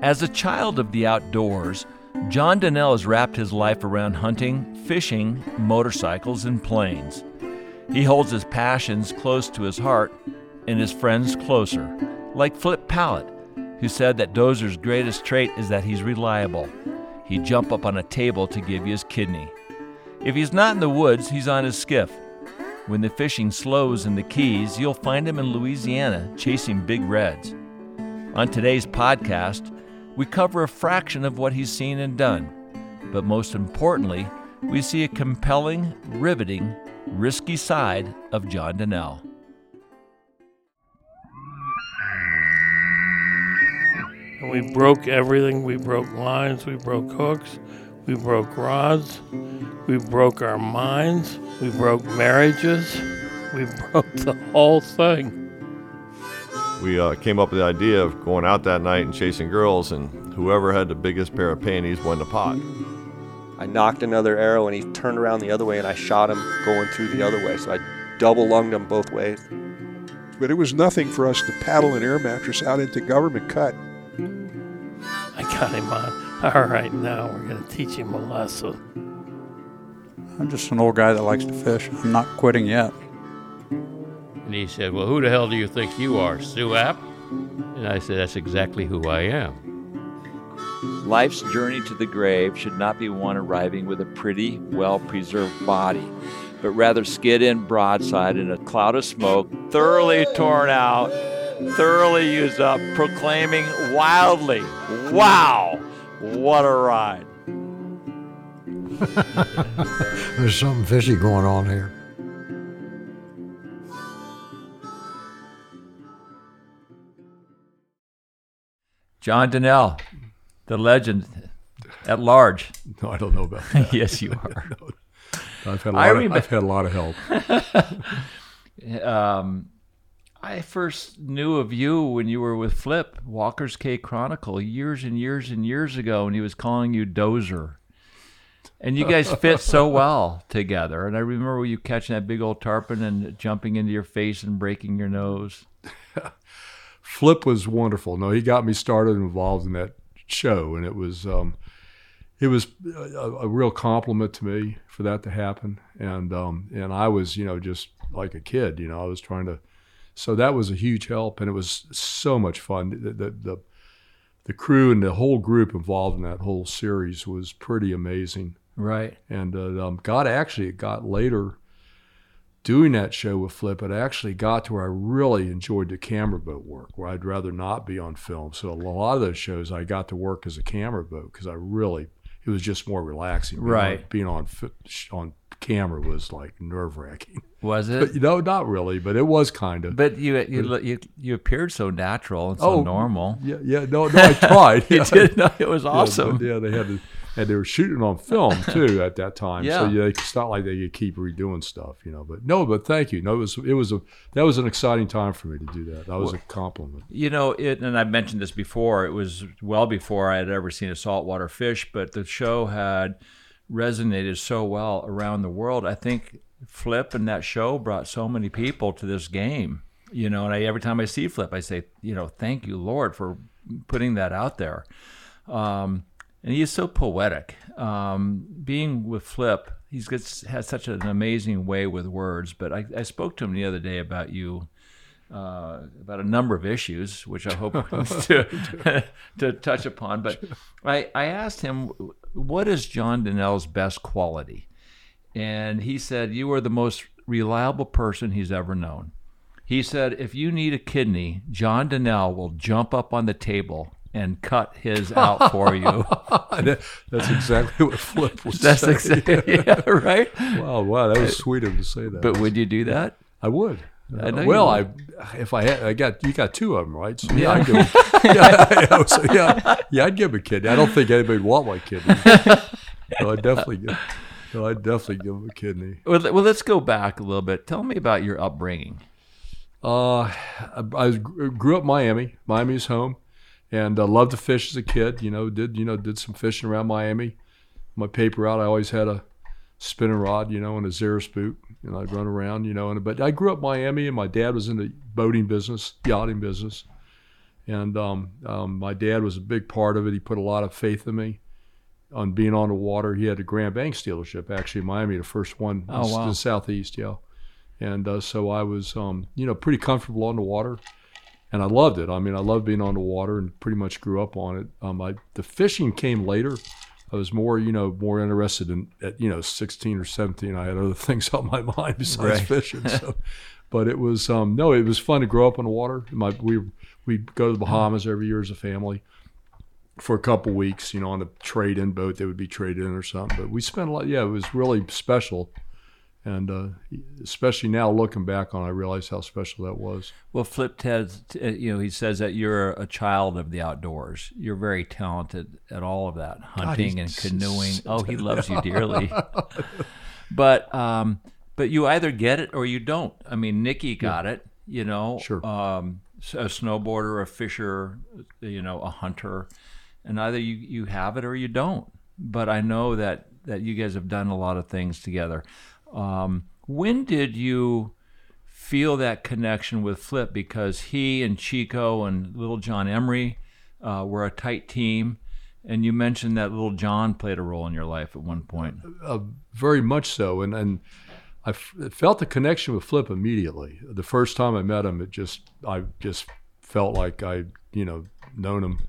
As a child of the outdoors, John Donnell has wrapped his life around hunting, fishing, motorcycles, and planes. He holds his passions close to his heart and his friends closer, like Flip Pallot, who said that Dozer's greatest trait is that he's reliable. He'd jump up on a table to give you his kidney. If he's not in the woods, he's on his skiff. When the fishing slows in the Keys, you'll find him in Louisiana chasing big reds. On today's podcast, we cover a fraction of what he's seen and done, but most importantly, we see a compelling, riveting, risky side of John Donnell. We broke everything. We broke lines, we broke hooks, we broke rods, we broke our minds, we broke marriages, we broke the whole thing. We uh, came up with the idea of going out that night and chasing girls, and whoever had the biggest pair of panties won the pot. I knocked another arrow and he turned around the other way and I shot him going through the other way. So I double lunged him both ways. But it was nothing for us to paddle an air mattress out into government cut. I got him on. All right, now we're going to teach him a lesson. I'm just an old guy that likes to fish. I'm not quitting yet. And he said, Well, who the hell do you think you are, Sue App? And I said, That's exactly who I am. Life's journey to the grave should not be one arriving with a pretty, well preserved body, but rather skid in broadside in a cloud of smoke, thoroughly torn out, thoroughly used up, proclaiming wildly, Wow, what a ride! There's something fishy going on here. John Donnell, the legend at large. No, I don't know about that. yes, you are. I've had a lot, of, I've had a lot of help. um, I first knew of you when you were with Flip, Walker's Cay Chronicle, years and years and years ago, and he was calling you Dozer. And you guys fit so well together. And I remember you catching that big old tarpon and jumping into your face and breaking your nose. Flip was wonderful. No, he got me started and involved in that show, and it was um, it was a, a real compliment to me for that to happen. And um, and I was you know just like a kid, you know, I was trying to. So that was a huge help, and it was so much fun. The the, the, the crew and the whole group involved in that whole series was pretty amazing. Right. And uh, um, got actually it got later doing that show with Flip. It actually got to where I really enjoyed the camera boat work, where I'd rather not be on film. So a lot of those shows I got to work as a camera boat because I really it was just more relaxing. Being Right. on, being on on camera was like nerve wracking. Was But it? you know, not really, but it was kind of. But you you you, you appeared so natural and so Oh, normal. Yeah, yeah, no, no, I tried. You Yeah. did. No, it was Yeah, awesome. but yeah, they had to, and they were shooting on film too at that time. So Yeah. yeah, it's not like they could keep redoing stuff, you know. But no, but thank you. No, it was it was a that was an exciting time for me to do that. That was a compliment. You know, it, and I've mentioned this before. It was well before I had ever seen a saltwater fish, but the show had resonated so well around the world. I think Flip and that show brought so many people to this game. You know, and I, every time I see Flip, I say, you know, thank you, Lord, for putting that out there. Um, and he is so poetic. Um, being with Flip, he's got, has such an amazing way with words. But I, I spoke to him the other day about you uh, about a number of issues, which I hope to, to touch upon. But I, I asked him, what is John Donnell's best quality? And he said, You are the most reliable person he's ever known. He said, If you need a kidney, John Donnell will jump up on the table and cut his out for you. That's exactly what Flip was That's saying. exactly, yeah, right? Wow, wow, that was sweet of him to say that. But would you do that? I would. I well. I if I had, I got you got two of them, right? So yeah, I'd give yeah, yeah, so, yeah, yeah, I'd give him a kidney. I don't think anybody would want my kidney. no, I'd definitely give. No, I'd definitely give him a kidney. Well, well, let's go back a little bit. Tell me about your upbringing. Uh, I, I grew up in Miami. Miami's home, and uh, loved to fish as a kid. You know, did you know did some fishing around Miami. My paper route, I always had a spinning rod, you know, and a Zara Spook, and I'd run around, you know. And but I grew up in Miami, and my dad was in the boating business, yachting business, And um, um, my dad was a big part of it. He put a lot of faith in me on being on the water. He had a Grand Banks dealership actually in Miami, the first one Oh, in wow. the southeast, yeah. And uh, so I was, um, you know, pretty comfortable on the water, and I loved it. I mean, I loved being on the water, and pretty much grew up on it. Um, I, the fishing came later. I was more, you know, more interested in at you know 16 or 17. I had other things on my mind besides Right. fishing. So, but it was um, no, it was fun to grow up on the water. My we we go to the Bahamas every year as a family for a couple weeks, you know, on a trade-in boat. They would be traded in or something. But we spent a lot. Yeah, it was really special, and uh, especially now looking back on, it, I realize how special that was. Well, Flip Ted, uh, you know, he says that you're a child of the outdoors. You're very talented at all of that, hunting and he's- canoeing. Oh, he loves you dearly. but um, but you either get it or you don't. I mean, Nikki got it. You know, Sure. Um, a snowboarder, a fisher, you know, a hunter, and either you you have it or you don't. But I know that that you guys have done a lot of things together. Um, when did you? feel that connection with Flip because he and Chico and Little John Emery uh, were a tight team. And you mentioned that Little John played a role in your life at one point. uh, very much so. And and I f- felt the connection with Flip immediately. The first time I met him, it just I just felt like I you know known him.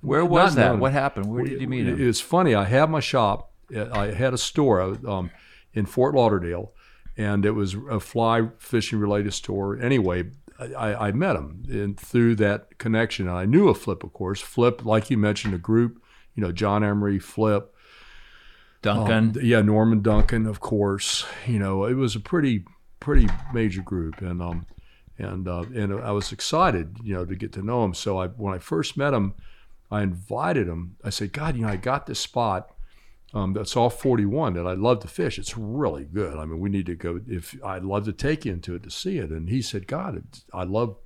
Where Not was that? What happened? Where did you meet him? It's funny. I had my shop. I had a store um, in Fort Lauderdale, and it was a fly fishing related store. Anyway, I, I met him and through that connection. And I knew of Flip, of course. Flip, like you mentioned, a group. You know, John Emery, Flip, Duncan. um, yeah, Norman Duncan, of course. You know, it was a pretty pretty major group, and um, and uh, and I was excited, you know, to get to know him. So I when I first met him, I invited him. I said, God, you know, I got this spot. Um, that's off 41 that I'd love to fish. It's really good. I mean, we need to go. If I'd love to take you into it to see it. And he said, God, it's, I love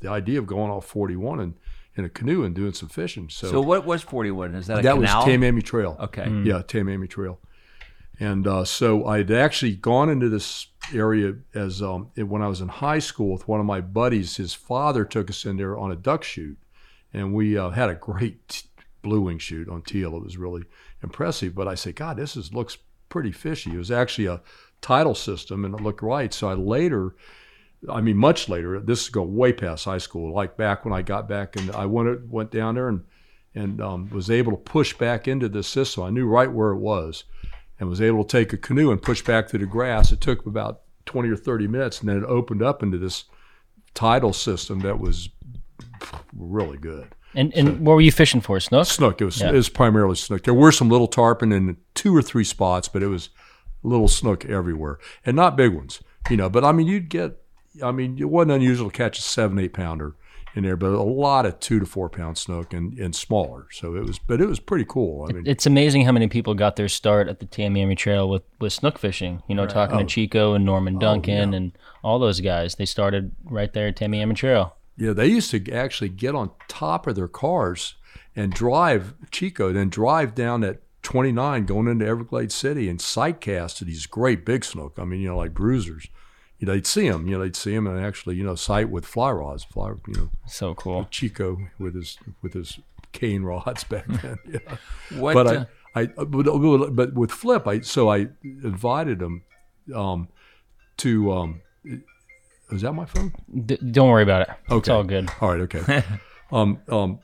the idea of going off 41 and in a canoe and doing some fishing. So, so what was 41? Is that a that canal? was Tamiami Trail. Okay. Yeah, Tamiami Trail. And uh, so I'd actually gone into this area as um, it- when I was in high school with one of my buddies. His father took us in there on a duck shoot, and we uh, had a great t- blue wing shoot on teal. It was really impressive. But I say, God, this is looks pretty fishy. It was actually a tidal system, and it looked right. So I later. I mean, much later. This is going way past high school. Like back when I got back, and I went went down there and and um, was able to push back into the system. I knew right where it was, and was able to take a canoe and push back through the grass. It took about twenty or thirty minutes, and then it opened up into this tidal system that was really good. And and what were you fishing for? Snook? Snook. It was Yeah. it was primarily snook. There were some little tarpon in two or three spots, but it was little snook everywhere, and not big ones, you know. But I mean, you'd get. I mean, it wasn't unusual to catch a seven, eight pounder in there, but a lot of two to four pound snook and, and smaller. So it was, but it was pretty cool. I mean, It's amazing how many people got their start at the Tamiami Trail with, with snook fishing. You know, talking Oh. to Chico and Norman oh, Duncan and all those guys. They started right there at Tamiami Trail. Yeah, they used to actually get on top of their cars and drive Chico, then drive down at 29 going into Everglades City and sight cast to these great big snook. I mean, you know, like bruisers. You know, they'd see them. You know, they'd see them and actually, you know, sight with fly rods. Fly, you know, So cool. Chico with his with his cane rods back then. Yeah. What, but uh, I, I, but, but with Flip, I so I invited him um, to. Um, is that my phone? D- don't worry about it. It's Okay. all good. All right, okay. um, um,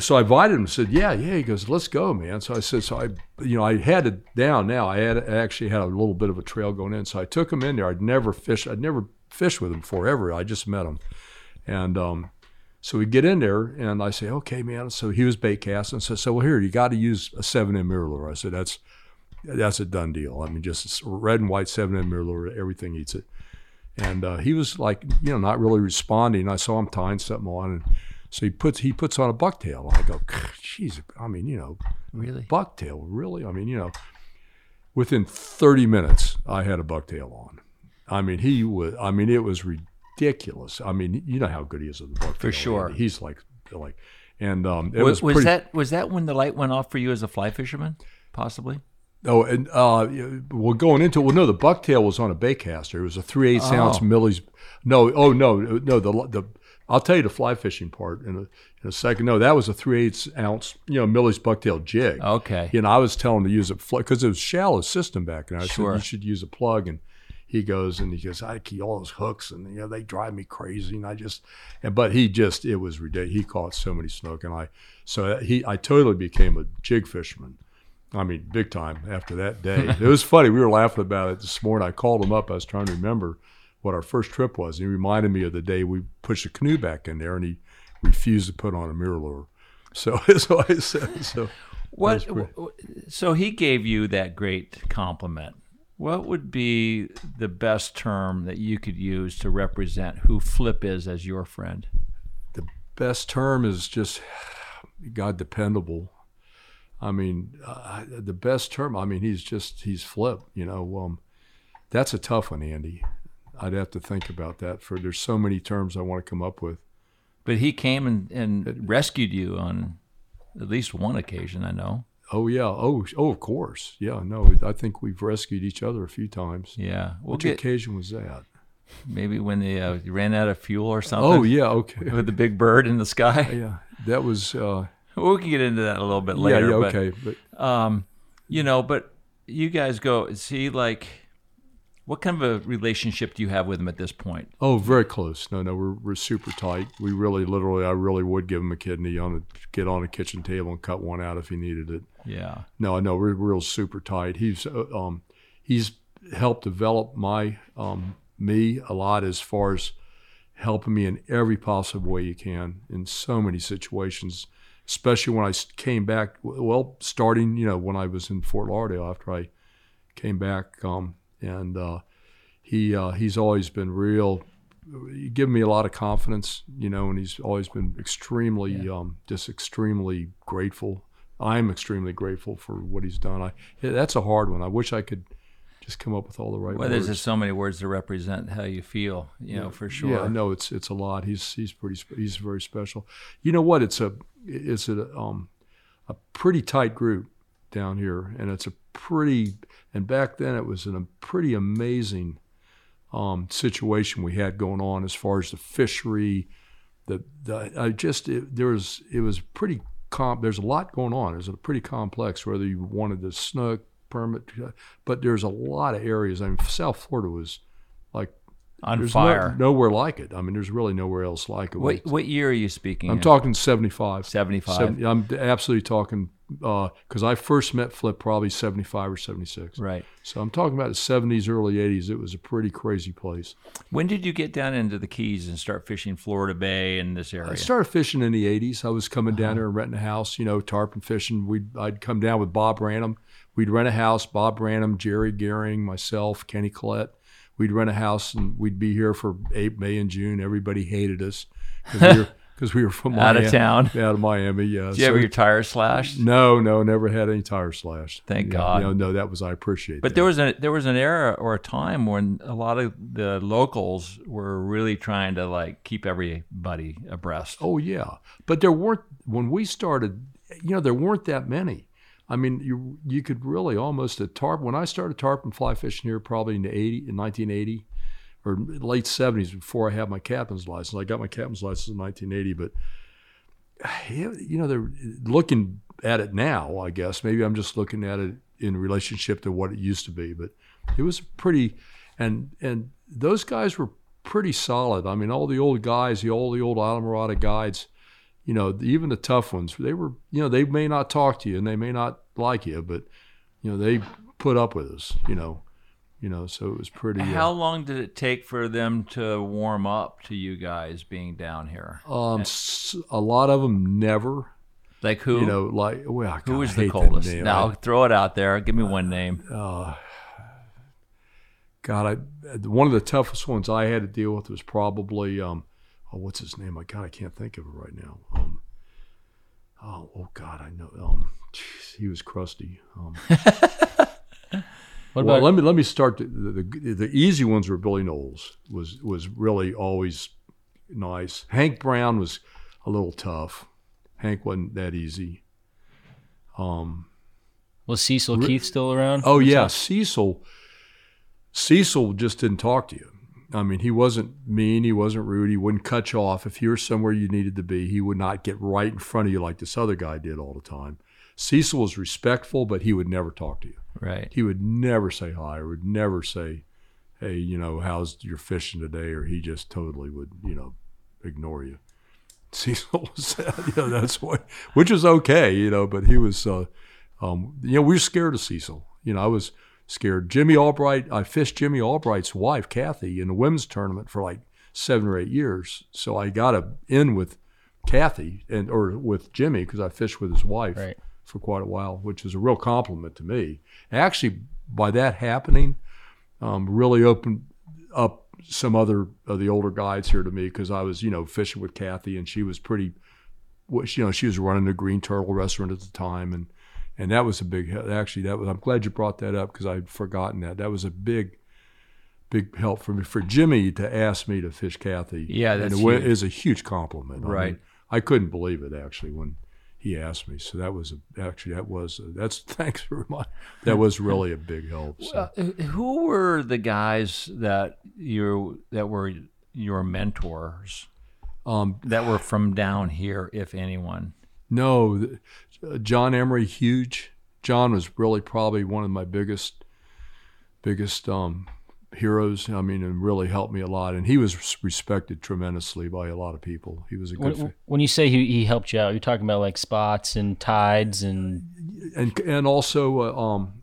so I invited him. and Said, "Yeah, yeah." He goes, "Let's go, man." So I said, "So I, you know, I had it down now. I had I actually had a little bit of a trail going in. So I took him in there. I'd never fished. I'd never fished with him before ever. I just met him, and um, so we get in there, and I say, "Okay, man." So he was bait casting. So so well, here you got to use a seven M MirrOlure. I said, "That's that's a done deal. I mean, just red and white seven M MirrOlure. Everything eats it." And uh, he was like, you know, not really responding. I saw him tying something on, and so he puts he puts on a bucktail. And I go, jeez, I mean, you know, Really? bucktail, really? I mean, you know, within 30 minutes, I had a bucktail on. I mean, he was. I mean, it was ridiculous. I mean, you know how good he is with the bucktail. For sure. he's like, like, and um, it was, was, was pretty, that was that when the light went off for you as a fly fisherman? Possibly. Oh, and uh, well, going into well, no, the bucktail was on a baitcaster. It was a three eighths ounce Oh. Millie's. No, oh no, no, the the I'll tell you the fly fishing part in a, in a second. No, that was a three eighths ounce, you know, Millie's bucktail jig. Okay. You know, I was telling him to use a because it was shallow system back then. I Sure. said you should use a plug, and he goes and he goes, I keep all those hooks, and you know they drive me crazy, and I just, and but he just it was ridiculous. He caught so many snook, and I so he I totally became a jig fisherman. I mean, big time after that day. it was funny. We were laughing about it this morning. I called him up. I was trying to remember what our first trip was. He reminded me of the day we pushed a canoe back in there, and he refused to put on a MirrOlure. So, so I said, so What? That's great. w- So he gave you that great compliment. What would be the best term that you could use to represent who Flip is as your friend? the best term is just God dependable. I mean, uh, the best term. I mean, he's just he's flip. You know, um, that's a tough one, Andy. I'd have to think about that. For there's so many terms I want to come up with. But he came and, and rescued you on at least one occasion, I know. Oh yeah. Oh oh of course. Yeah. No, I think we've rescued each other a few times. Yeah. We'll Which get, occasion was that? maybe when they uh, ran out of fuel or something. Oh yeah. Okay. With the big bird in the sky. Yeah. That was. Uh, We can get into that a little bit later. Yeah. but- Okay. But um, you know, but you guys go see like, what kind of a relationship do you have with him at this point? Oh, very close. No, no, we're we're super tight. We really, literally, I really would give him a kidney on a get on a kitchen table and cut one out if he needed it. Yeah. No, I know we're real super tight. He's uh, um he's helped develop my um me a lot as far as helping me in every possible way you can in so many situations. Especially when I came back. Well, starting you know when I was in Fort Lauderdale after I came back, um, and uh, he uh, he's always been real. Given me a lot of confidence, you know, and he's always been extremely, um, just extremely grateful. I'm extremely grateful for what he's done. I that's a hard one. I wish I could just come up with all the right words. Well, there's words. just so many words to represent how you feel, you know, for sure. Yeah, no, it's it's a lot. He's he's pretty he's very special. You know what? It's a it's a um a pretty tight group down here, and it's a pretty and back then it was a pretty amazing um situation we had going on as far as the fishery. The, the I just it, there was it was pretty comp. There's a lot going on. It's a pretty complex. Whether you wanted the snook permit, but there's a lot of areas. I mean, South Florida was like On there's no- fire. nowhere like it. I mean, there's really nowhere else like it. What what year are you speaking? I'm of? talking 75. 75. Seven- I'm absolutely talking because I first met Flip probably 75 or 76. Right. So I'm talking about the 70s, early 80s. It was a pretty crazy place. When did you get down into the Keys and start fishing Florida Bay in this area? I started fishing in the 80s. I was coming Uh-huh. down there and renting a house, you know, tarpon fishing. We'd, I'd come down with Bob Ranum. We'd rent a house, Bob Ranum, Jerry Gehring, myself, Kenny Collette. We'd rent a house and we'd be here for April, May, and June. Everybody hated us because we we were from Out of town. Out of Miami, yeah. Did you ever your tires slashed? No, no, never had any tire slashed. Thank Yeah, God. No, no, that was I appreciate. But that. there was a there was an era or a time when a lot of the locals were really trying to like keep everybody abreast. Oh yeah, but there weren't when we started. You know, there weren't that many. I mean, you you could really almost a tarp. When I started tarpon fly fishing here, probably in the eighty in nineteen eighty or late seventies, before I had my captain's license. I got my captain's license in nineteen eighty, but you know, they're looking at it now. I guess maybe I'm just looking at it in relationship to what it used to be, but it was pretty. And and those guys were pretty solid. I mean, all the old guys, the all the old Islamorada guides, you know, even the tough ones, they were, you know, they may not talk to you and they may not like you, but you know, they put up with us. You know, you know, so it was pretty. uh, How long did it take for them to warm up to you guys being down here? Um, a lot of them never. Like who? You know, like well, Who God, was the coldest? Now I- throw it out there. Give me one name. uh, God, I one of the toughest ones I had to deal with was probably um, oh, what's his name? I God, I can't think of it right now. Um, oh, oh God, I know. Um, jeez, he was crusty. Um, What well, about- let me let me start. The, the the easy ones were Billy Knowles was was really always nice. Hank Brown was a little tough. Hank wasn't that easy. Um, Was Cecil Re- Keith still around? Oh yeah, up? Cecil. Cecil just didn't talk to you. I mean, he wasn't mean. He wasn't rude. He wouldn't cut you off. If you were somewhere you needed to be, he would not get right in front of you like this other guy did all the time. Cecil was respectful, but he would never talk to you. Right. He would never say hi or would never say, hey, you know, how's your fishing today? Or he just totally would, you know, ignore you. Cecil was, you know, that's what, which is okay, you know, but he was, uh, um, you know, we were scared of Cecil. You know, I was scared. Jimmy Albright, I fished Jimmy Albright's wife, Kathy, in the women's tournament for like seven or eight years. So I got a in with Kathy and or with Jimmy because I fished with his wife Right. for quite a while, which is a real compliment to me. Actually, by that happening, um, really opened up some other of the older guides here to me because I was, you know, fishing with Kathy and she was pretty, she- you know, she was running the Green Turtle restaurant at the time and and that was a big he- actually that was I'm glad you brought that up because I'd forgotten that that was a big big help for me for Jimmy to ask me to fish Kathy Yeah, and that's it is a huge compliment I Right. mean, I couldn't believe it actually when he asked me so that was a, actually that was a, that's thanks for my that was really a big help so. Uh, who were the guys that you that were your mentors um, that were from down here, if anyone? No, John Emery, huge. John was really probably one of my biggest, biggest um, heroes. I mean, and really helped me a lot. And he was respected tremendously by a lot of people. He was a good. When, when you say he, he helped you out, you're talking about like spots and tides and and and also uh, um,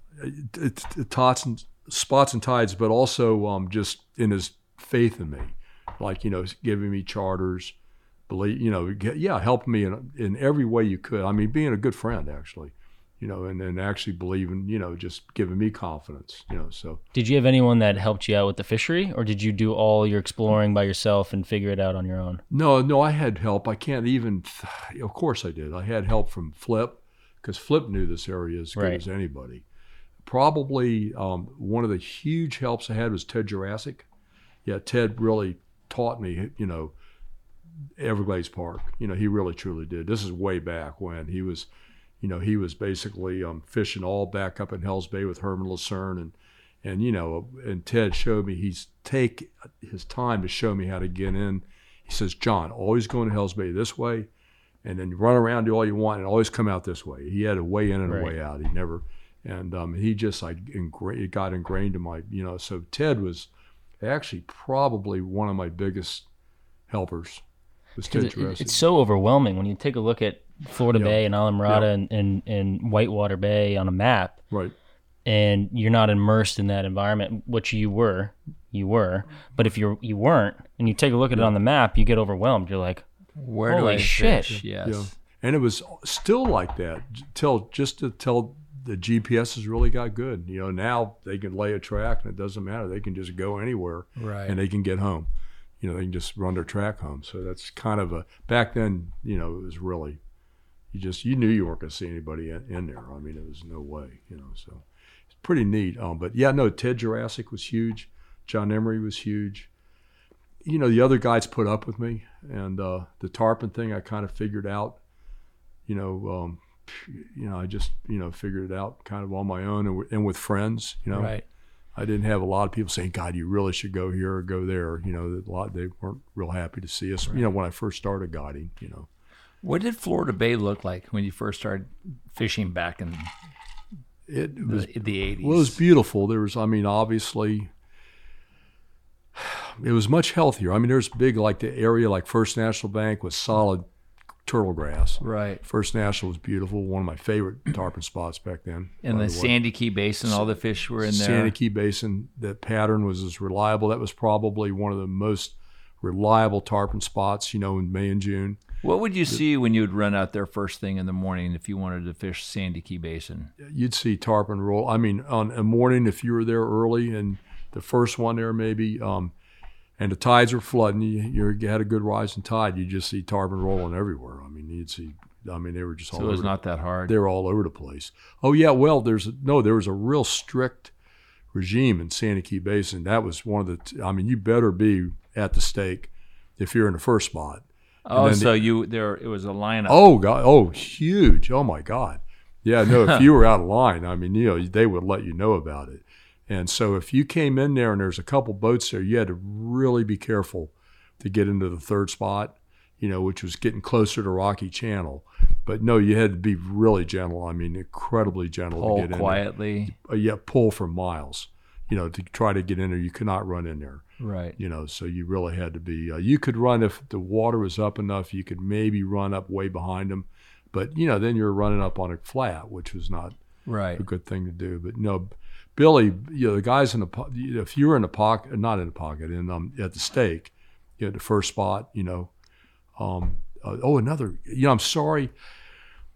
tots and spots and tides, but also um, just in his faith in me, like you know, giving me charters, believe you know, get, yeah, helping me in in every way you could. I mean, being a good friend actually, you know, and and actually believing, you know, just giving me confidence, you know. So Did you have anyone that helped you out with the fishery, or did you do all your exploring by yourself and figure it out on your own? No, no, I had help. I can't even. Of course, I did. I had help from Flip because Flip knew this area as good Right. as anybody. Probably um, one of the huge helps I had was Ted Juracsik. Yeah, Ted really taught me. You know, Everglades Park. You know, he really truly did. This is way back when he was. You know, he was basically um, fishing all back up in Hell's Bay with Herman Lucerne and and you know, and Ted showed me he's take his time to show me how to get in. He says, John, always go into Hell's Bay this way, and then run around, do all you want, and always come out this way. He had a way in and a Right. way out. He never, and um, he just like ingra- it got ingrained in my, you know. So Ted was actually probably one of my biggest helpers. Was 'Cause Ted it- it's so overwhelming when you take a look at Florida Yeah. Bay and Islamorada Yeah. and, and, and Whitewater Bay on a map, right. and you're not immersed in that environment, which you were, you were. But if you you weren't, and you take a look at it on the map, you get overwhelmed. You're like, Where Holy do I shit. fish? Yes. Yeah. And it was still like that till just to tell the GPS has really got good. You know, now they can lay a track and it doesn't matter. They can just go anywhere Right. and they can get home. You know, they can just run their track home. So that's kind of a back then, you know, it was really you just you knew you weren't going to see anybody in, in there. I mean, it was no way, you know. So it's pretty neat. Um, but yeah, no, Ted Juracsik was huge. John Emery was huge. You know, the other guys put up with me, and uh, the tarpon thing I kind of figured out. You know, um, you know, I just you know figured it out kind of on my own and, and with friends. You know, Right. I didn't have a lot of people saying, "God, you really should go here or go there." You know, a lot they weren't real happy to see us. You know, when I first started guiding, you know. What did Florida Bay look like when you first started fishing back in It the, was the 80s? Well, it was beautiful. There was, I mean, obviously, it was much healthier. I mean, there's big, like the area like First National Bank was solid turtle grass. Right. First National was beautiful. One of my favorite tarpon spots back then. In by the way. Sandy Key Basin, all the fish were in there. Sandy Key Basin, that pattern was as reliable. That was probably one of the most reliable tarpon spots, you know, in May and June. What would you see when you would run out there first thing in the morning if you wanted to fish Sandy Key Basin? you'd see tarpon roll. I mean, on a morning if you were there early and the first one there maybe, um, and the tides were flooding, you, you had a good rising tide. You just see tarpon rolling everywhere. I mean, you'd see. I mean, they were just all So it was over. not that hard. They were all over the place. Oh yeah, well, there's no, there was a real strict regime in Sandy Key Basin. That was one of the. T- I mean, you better be at the stake if you're in the first spot. Oh, the- so you there? It was a lineup. Oh God! Oh, huge! Oh my God! Yeah, no. If you were out of line, I mean, you know, they would let you know about it. And so if you came in there and there's a couple boats there, you had to really be careful to get into the third spot, you know, which was getting closer to Rocky Channel. But no, you had to be really gentle. I mean, incredibly gentle Pull to get in. quietly. There. Uh, yeah, pull for miles. You know, to try to get in there, you could not run in there. Right. You know, so you really had to be. Uh, you could run if the water was up enough. You could maybe run up way behind them, but you know, then you're running up on a flat, which was not Right. a good thing to do. But no, Billy, you know, the guys in the po- if you were in the pocket, not in the pocket, in um, at the stake, you know, the first spot, you know, um, uh, oh, another, you know, I'm sorry.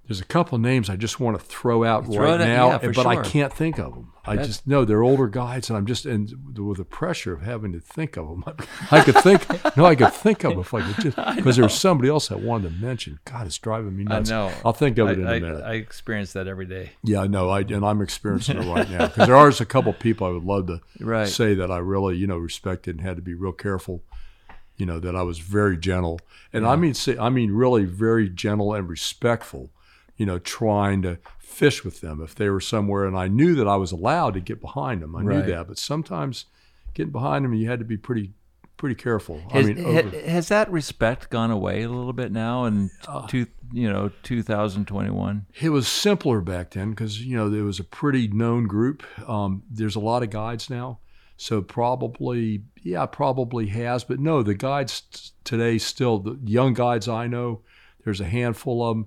There's a couple names I just want to throw out Throw right it now, yeah, but I can't think of them. I That's- just know they're older guys, and I'm just and with the pressure of having to think of them, I could think. no, I could think of them if I could just because there's somebody else I wanted to mention. God, it's driving me nuts. I know. I'll think of it I, in I- a minute. I experience that every day. Yeah, I know. I and I'm experiencing it right now because there are a couple people I would love to Right. say that I really, you know, respected and had to be real careful. You know that I was very gentle, and I mean, say, I mean, really very gentle and respectful. You know, trying to fish with them if they were somewhere, and I knew that I was allowed to get behind them. I Right. knew that, but sometimes getting behind them, you had to be pretty, pretty careful. Has, I mean, over- has that respect gone away a little bit now in Uh, two, you know, 2021? It was simpler back then because you know there was a pretty known group. Um, there's a lot of guides now, so probably yeah, probably has. But no, the guides today still the young guides I know. There's a handful of them,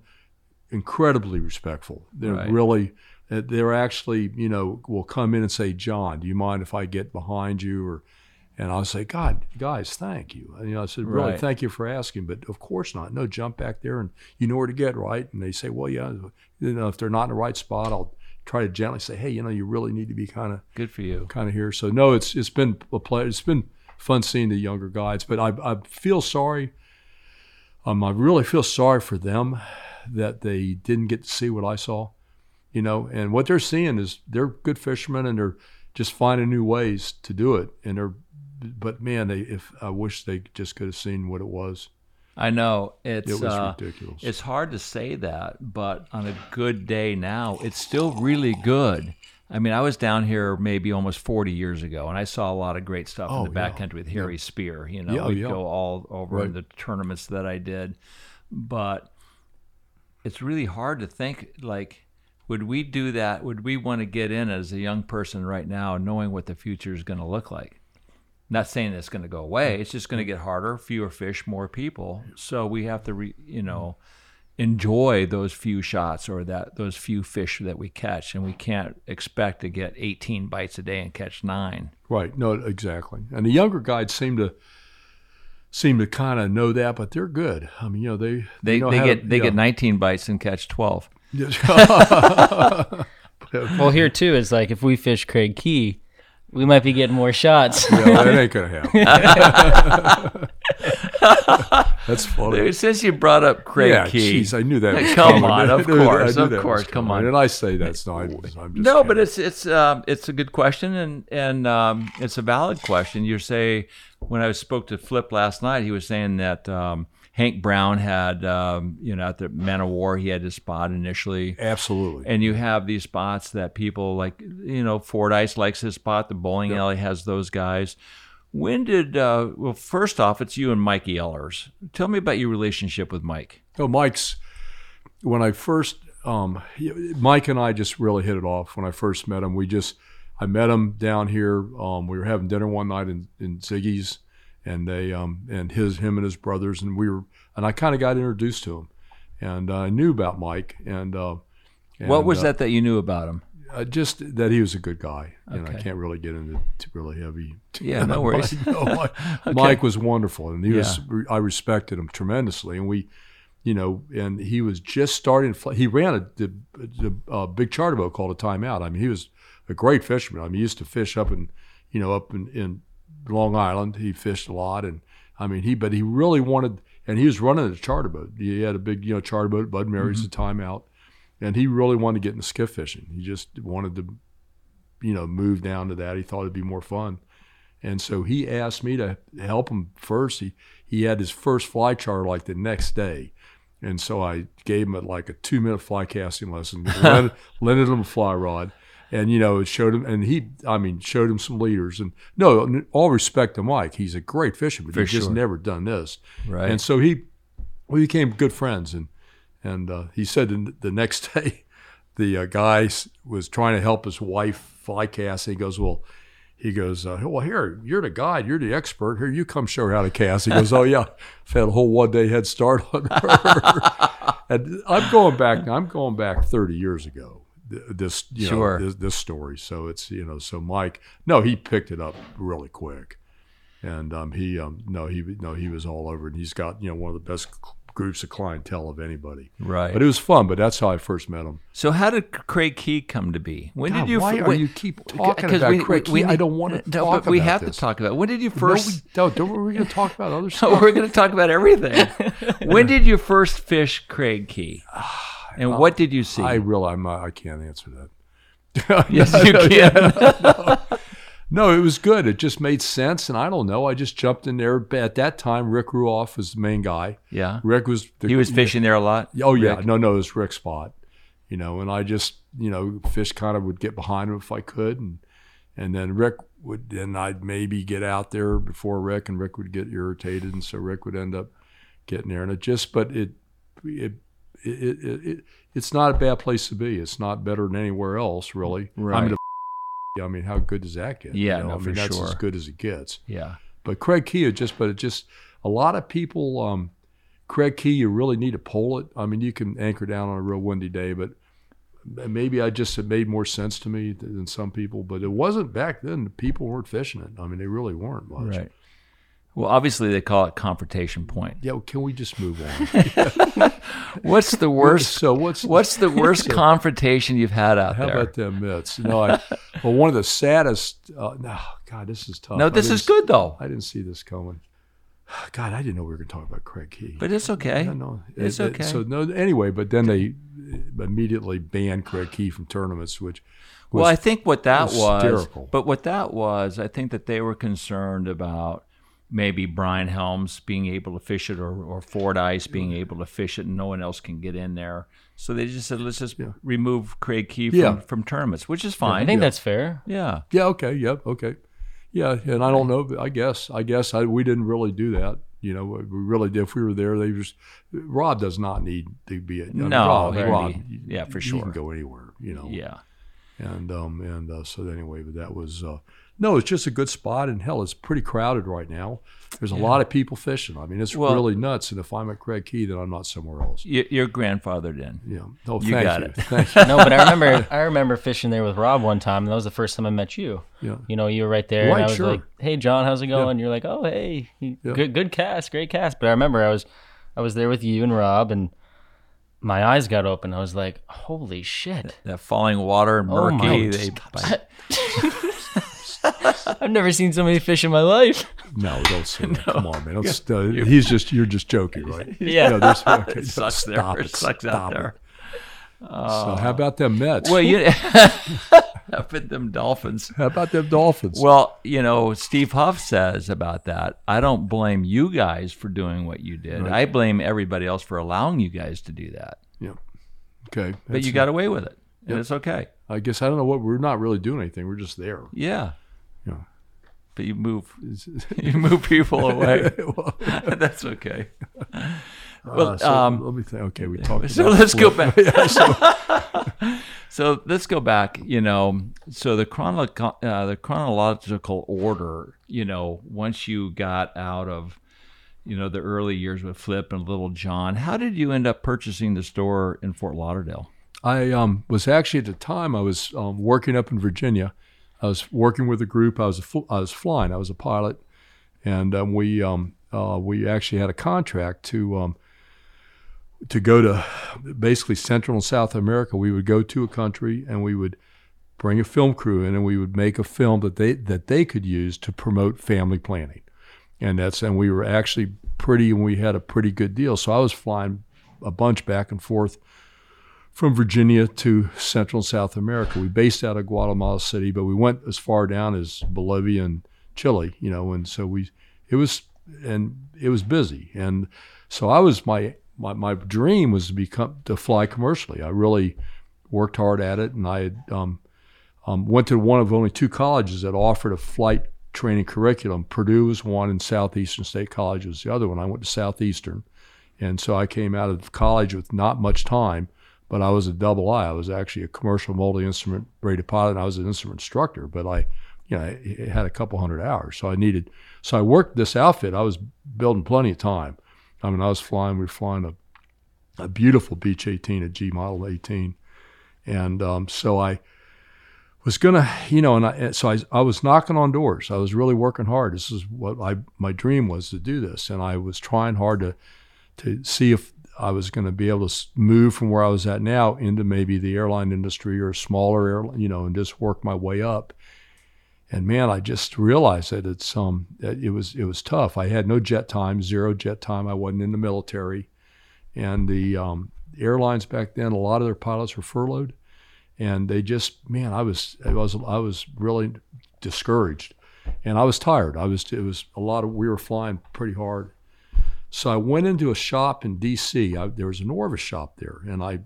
incredibly respectful. They're Right. really uh, they're actually you know will come in and say, John, do you mind if I get behind you or and I'll say, God, guys, thank you. And, you know, I said, really, Right. thank you for asking, but of course not. No, jump back there and you know where to get, right? And they say, well, yeah, you know, if they're not in the right spot, I'll try to gently say, hey, you know, you really need to be kind of Good for you. kind of here. So no, it's it's been a play. It's been fun seeing the younger guys, but I I feel sorry. Um, I really feel sorry for them that they didn't get to see what I saw, you know. And what they're seeing is they're good fishermen and they're just finding new ways to do it. And they're, but man, they if I wish they just could have seen what it was. I know it's It was uh, ridiculous. It's hard to say that, but on a good day now, it's still really good. I mean, I was down here maybe almost 40 years ago, and I saw a lot of great stuff in Oh, the yeah. backcountry with Harry Spear. You know, Yeah, we'd yeah. go all over Right. the tournaments that I did, but it's really hard to think like. Would we do that? Would we want to get in as a young person right now, knowing what the future is going to look like? Not saying it's going to go away. It's just going to get harder, fewer fish, more people. So we have to, re, you know, enjoy those few shots or that those few fish that we catch, and we can't expect to get 18 bites a day and catch nine. Right. No, exactly. And the younger guides seem to seem to kind of know that, but they're good. I mean, you know, they They know they how to- get they yeah. get 19 bites and catch 12. Well, here too is like if we fish Craig Key, we might be getting more shots. Yeah, that ain't gonna happen. That's funny. Dude, Since you brought up Craig yeah, Key, jeez, I knew that. was Come coming. on, of knew that- I course, of course, come on. And I say that's not. I'm just no, but it's it's um, it's a good question and and um, it's a valid question. You say when I spoke to Flip last night, he was saying that um, Hank Brown had um, you know at the Man of War he had his spot initially, absolutely. and you have these spots that people like you know Fordyce likes his spot. The bowling alley has those guys. When did uh, well? First off, it's you and Mikey Ellers. Tell me about your relationship with Mike. Oh, Mike's when I first um, Mike and I just really hit it off when I first met him. We just I met him down here. Um, we were having dinner one night in, in Ziggy's, and they um, and his him and his brothers, and we were and I kind of got introduced to him, and uh, I knew about Mike, and, uh, what was uh, that that you knew about him? Uh, just that he was a good guy, and I can't really get into to really heavy. Yeah, no worries. no, Mike, Okay. Mike was wonderful, and he was. I respected him tremendously, and we, you know, and he was just starting. He ran a, the, the, uh, big charter boat called a Timeout. I mean, he was a great fisherman. I mean, he used to fish up in, you know, up in, in Long Island. He fished a lot, and I mean, he but he really wanted, and he was running a charter boat. He had a big, you know, charter boat. Bud Mary's Mm-hmm. a Timeout, and he really wanted to get into skiff fishing. He just wanted to you know, move down to that. He thought it'd be more fun. And so he asked me to help him first. He he had his first fly charter like the next day. And so I gave him a, like a two minute fly casting lesson, lended, lended him a fly rod. And you know, it showed him, and he, I mean, showed him some leaders. And no, all respect to Mike, he's a great fisherman. For he's just never done this, Right. And so he, we became good friends, and and uh, he said the, next day, the uh, guy was trying to help his wife fly cast. He goes, well. He goes, uh, well, here, you're the guide, you're the expert. Here, you come show her how to cast. He goes, oh, yeah, I've had a whole one day head start on her. and I'm going back, I'm going back 30 years ago, this, you Sure. know, this, this story. So it's, you know, so Mike, no, he picked it up really quick. And um, he, um, no, he, no, he was all over it. And he's got, you know, one of the best groups of clientele of anybody. Right. But it was fun, but that's how I first met him. So how did Craig Key come to be? When God, did you? why f- are when- you keep talking about we- Craig we- Key? I don't wanna no, talk but we have this. to talk about. When did you No, first? we don't. don't we're going to talk about other No, stuff. we're going to talk about everything. when did you first fish Craig Key? And what did you see? I really, I'm, uh, I can't answer that. Yes, you can. no, it was good. It just made sense, and I don't know. I just jumped in there. At that time, Rick Ruoff was the main guy. Yeah. Rick was. The, he was fishing there a lot. Oh yeah, Rick? no, no, it was Rick's spot. You know, and I just, you know, fish kind of would get behind him if I could, and and then Rick would, then I'd maybe get out there before Rick, and Rick would get irritated, and so Rick would end up getting there, and it just, but it, it, it, it, it it's not a bad place to be. It's not better than anywhere else, really. I Right. mean, I mean, how good does that get? Yeah, you know? no, I mean, for that's sure. as good as it gets. Yeah. But Craig Key, just, but it just, a lot of people, um, Craig Key, you really need to pull it. I mean, you can anchor down on a real windy day, but maybe I just, it made more sense to me than some people. But it wasn't back then. People weren't fishing it. I mean, they really weren't much. Right. Well, obviously they call it confrontation point. Yeah, well, can we just move on? What's the worst? So what's What's the worst so- confrontation you've had out How there? How about them mitts? No, I, well, one of the saddest. Uh, no, God, this is tough. No, this is good, though. I didn't see this coming. God, I didn't know we were going to talk about Craig Key. But it's okay. No, no, It's It- it- okay. So no, anyway, but then they immediately banned Craig Key from tournaments, which was, well, I think what that was, but what that was, I think that they were concerned about maybe Brian Helms being able to fish it or, or Fordyce being able to fish it and no one else can get in there. So they just said, let's just remove Craig Key from, Yeah. from tournaments, which is fine. I think that's fair. Yeah. Yeah. Okay. Yep. Okay. Yeah. And I don't know. but I guess. I guess I, we didn't really do that. You know, we really did. If we were there, they just Rob does not need to be. A, I mean, No, Rob, he'd Rob, be- yeah, for sure. He sure. can go anywhere. You know. Yeah. And um and uh, so anyway, but that was uh, no, it's just a good spot. And hell, it's pretty crowded right now. There's a Yeah. lot of people fishing. I mean, it's Well- really nuts. And if I'm at Craig Key, then I'm not somewhere else. Your grandfather did. Yeah. Oh, you thank got you. it. Thank you. no, but I remember I remember fishing there with Rob one time, and that was the first time I met you. Yeah. You know, you were right there, and I was sure. like, "Hey, John, how's it going?" You're like, "Oh, hey, Yeah. good, good cast, great cast." But I remember I was, I was there with you and Rob, and my eyes got open. I was like, "Holy shit!" That falling water and Oh my- they. I've never seen so many fish in my life. No, don't say that. Come on, man. Don't, uh, he's just you're just joking, right? Yeah. No, there's- okay, It sucks there. stop It sucks out stop there. so how about them Mets? Well, you up at them Dolphins. how about them Dolphins? Well, you know, Steve Huff says about that. I don't blame you guys for doing what you did. Right. I blame everybody else for allowing you guys to do that. yeah. Okay. But that's- you got away with it, and Yep. it's okay. I guess I don't know what we're not really doing anything. We're just there. Yeah. Yeah. But you move, you move people away. Well, That's okay. Uh, Well, so um, let me think. Okay, we talked. so let's go back. Yeah, so- So let's go back. You know, so the chrono- uh, the chronological order. You know, once you got out of, you know, the early years with Flip and Little John, how did you end up purchasing the store in Fort Lauderdale? I um, was actually at the time I was um, working up in Virginia. I was working with a group. I was a I was flying. I was a pilot, and um, we um, uh, we actually had a contract to um, to go to basically Central and South America. We would go to a country and we would bring a film crew in, and we would make a film that they that they could use to promote family planning. And that's and we were actually pretty, and we had a pretty good deal. So I was flying a bunch back and forth from Virginia to Central and South America. We based out of Guatemala City, but we went as far down as Bolivia and Chile, you know, and so we it was and it was busy. And so I was my my, my dream was to become to fly commercially. I really worked hard at it and I had um, um, went to one of only two colleges that offered a flight training curriculum. Purdue was one, and Southeastern State College was the other one. I went to Southeastern, and so I came out of college with not much time, but I was a double I. I was actually a commercial multi-instrument rated pilot, and I was an instrument instructor. But I, you know, had a couple hundred hours, so I needed. So I worked this outfit. I was building plenty of time. I mean, I was flying. We were flying a a beautiful Beech 18, a G model 18, and um, so I was gonna, you know, and I, so I, I was knocking on doors. I was really working hard. This is what I my dream was to do this, and I was trying hard to to see if I was going to be able to move from where I was at now into maybe the airline industry or a smaller airline, you know, and just work my way up. And man, I just realized that it's um that it was it was tough. I had no jet time, zero jet time. I wasn't in the military, and the um, airlines back then, a lot of their pilots were furloughed. And they just man i was i was i was really discouraged. And i was tired. I was it was a lot of we were flying pretty hard. So i went into a shop in dc I, there was an orvis shop there. And i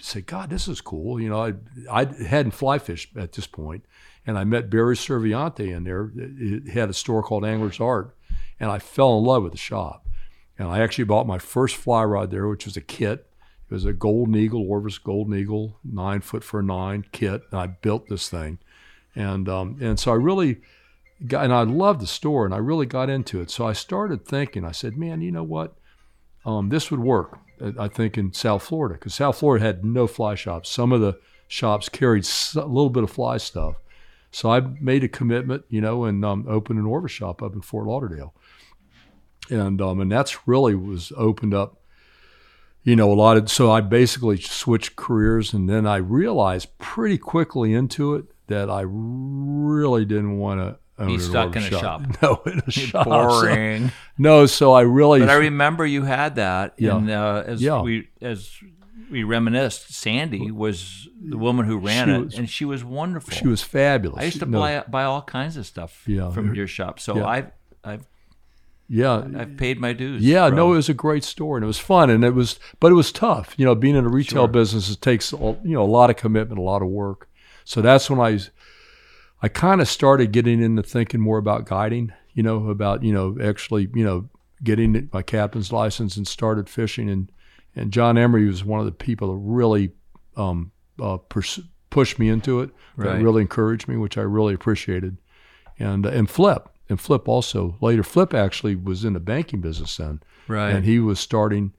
said god this is cool you know i i hadn't fly fished at this point and i met barry serviante in there it had a store called angler's art and i fell in love with the shop and i actually bought my first fly rod there which was a kit it was a Golden Eagle, Orvis Golden Eagle, nine foot for nine kit. And I built this thing. And, um, and so I really got, and I loved the store and I really got into it. So I started thinking, I said, man, you know what? Um, this would work, I think, in South Florida, because South Florida had no fly shops. Some of the shops carried a little bit of fly stuff. So I made a commitment, you know, and um, opened an Orvis shop up in Fort Lauderdale. And, um, and that's really was opened up you know, a lot of, so I basically switched careers and then I realized pretty quickly into it that I really didn't want to Be stuck in a shop. No, in a shop. So- Boring. no, so I really, But I remember you had that. Yeah. And uh, as Yeah. we as we reminisced, Sandy was the woman who ran She it, was- and she was wonderful. she was fabulous. I used to No, buy buy all kinds of stuff Yeah. from your shop. So Yeah. I've I've yeah, I've paid my dues. Yeah, bro. no, it was a great store and it was fun and it was, but it was tough. You know, being in a retail Sure. business, it takes you know a lot of commitment, a lot of work. So that's when I, I kind of started getting into thinking more about guiding. You know, about you know actually you know getting my captain's license and started fishing and and John Emery was one of the people that really um, uh, pers- pushed me into it. That Right. really encouraged me, which I really appreciated. And uh, and Flip and Flip also later. Flip actually was in the banking business then, Right. And he was starting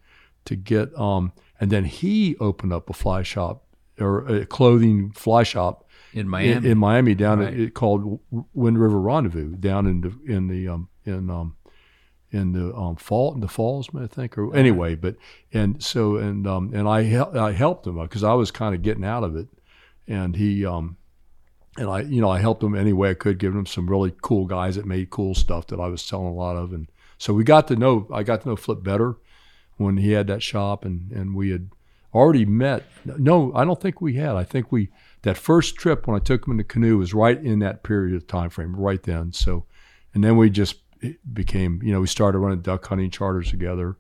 to get um, and then he opened up a fly shop or a clothing fly shop in Miami. in, in Miami down Right. at, it called Wind River Rendezvous down in the in the um, in um, in the um, fall in the falls I think or anyway but and so and um, and I hel- I helped him because I was kind of getting out of it and he um and I you know I helped him any way I could giving him some really cool guys that made cool stuff that I was selling a lot of and so we got to know I got to know Flip better when he had that shop and and we had already met no I don't think we had I think we that first trip when I took him in the canoe was right in that period of time frame right then so and then we just became you know we started running duck hunting charters together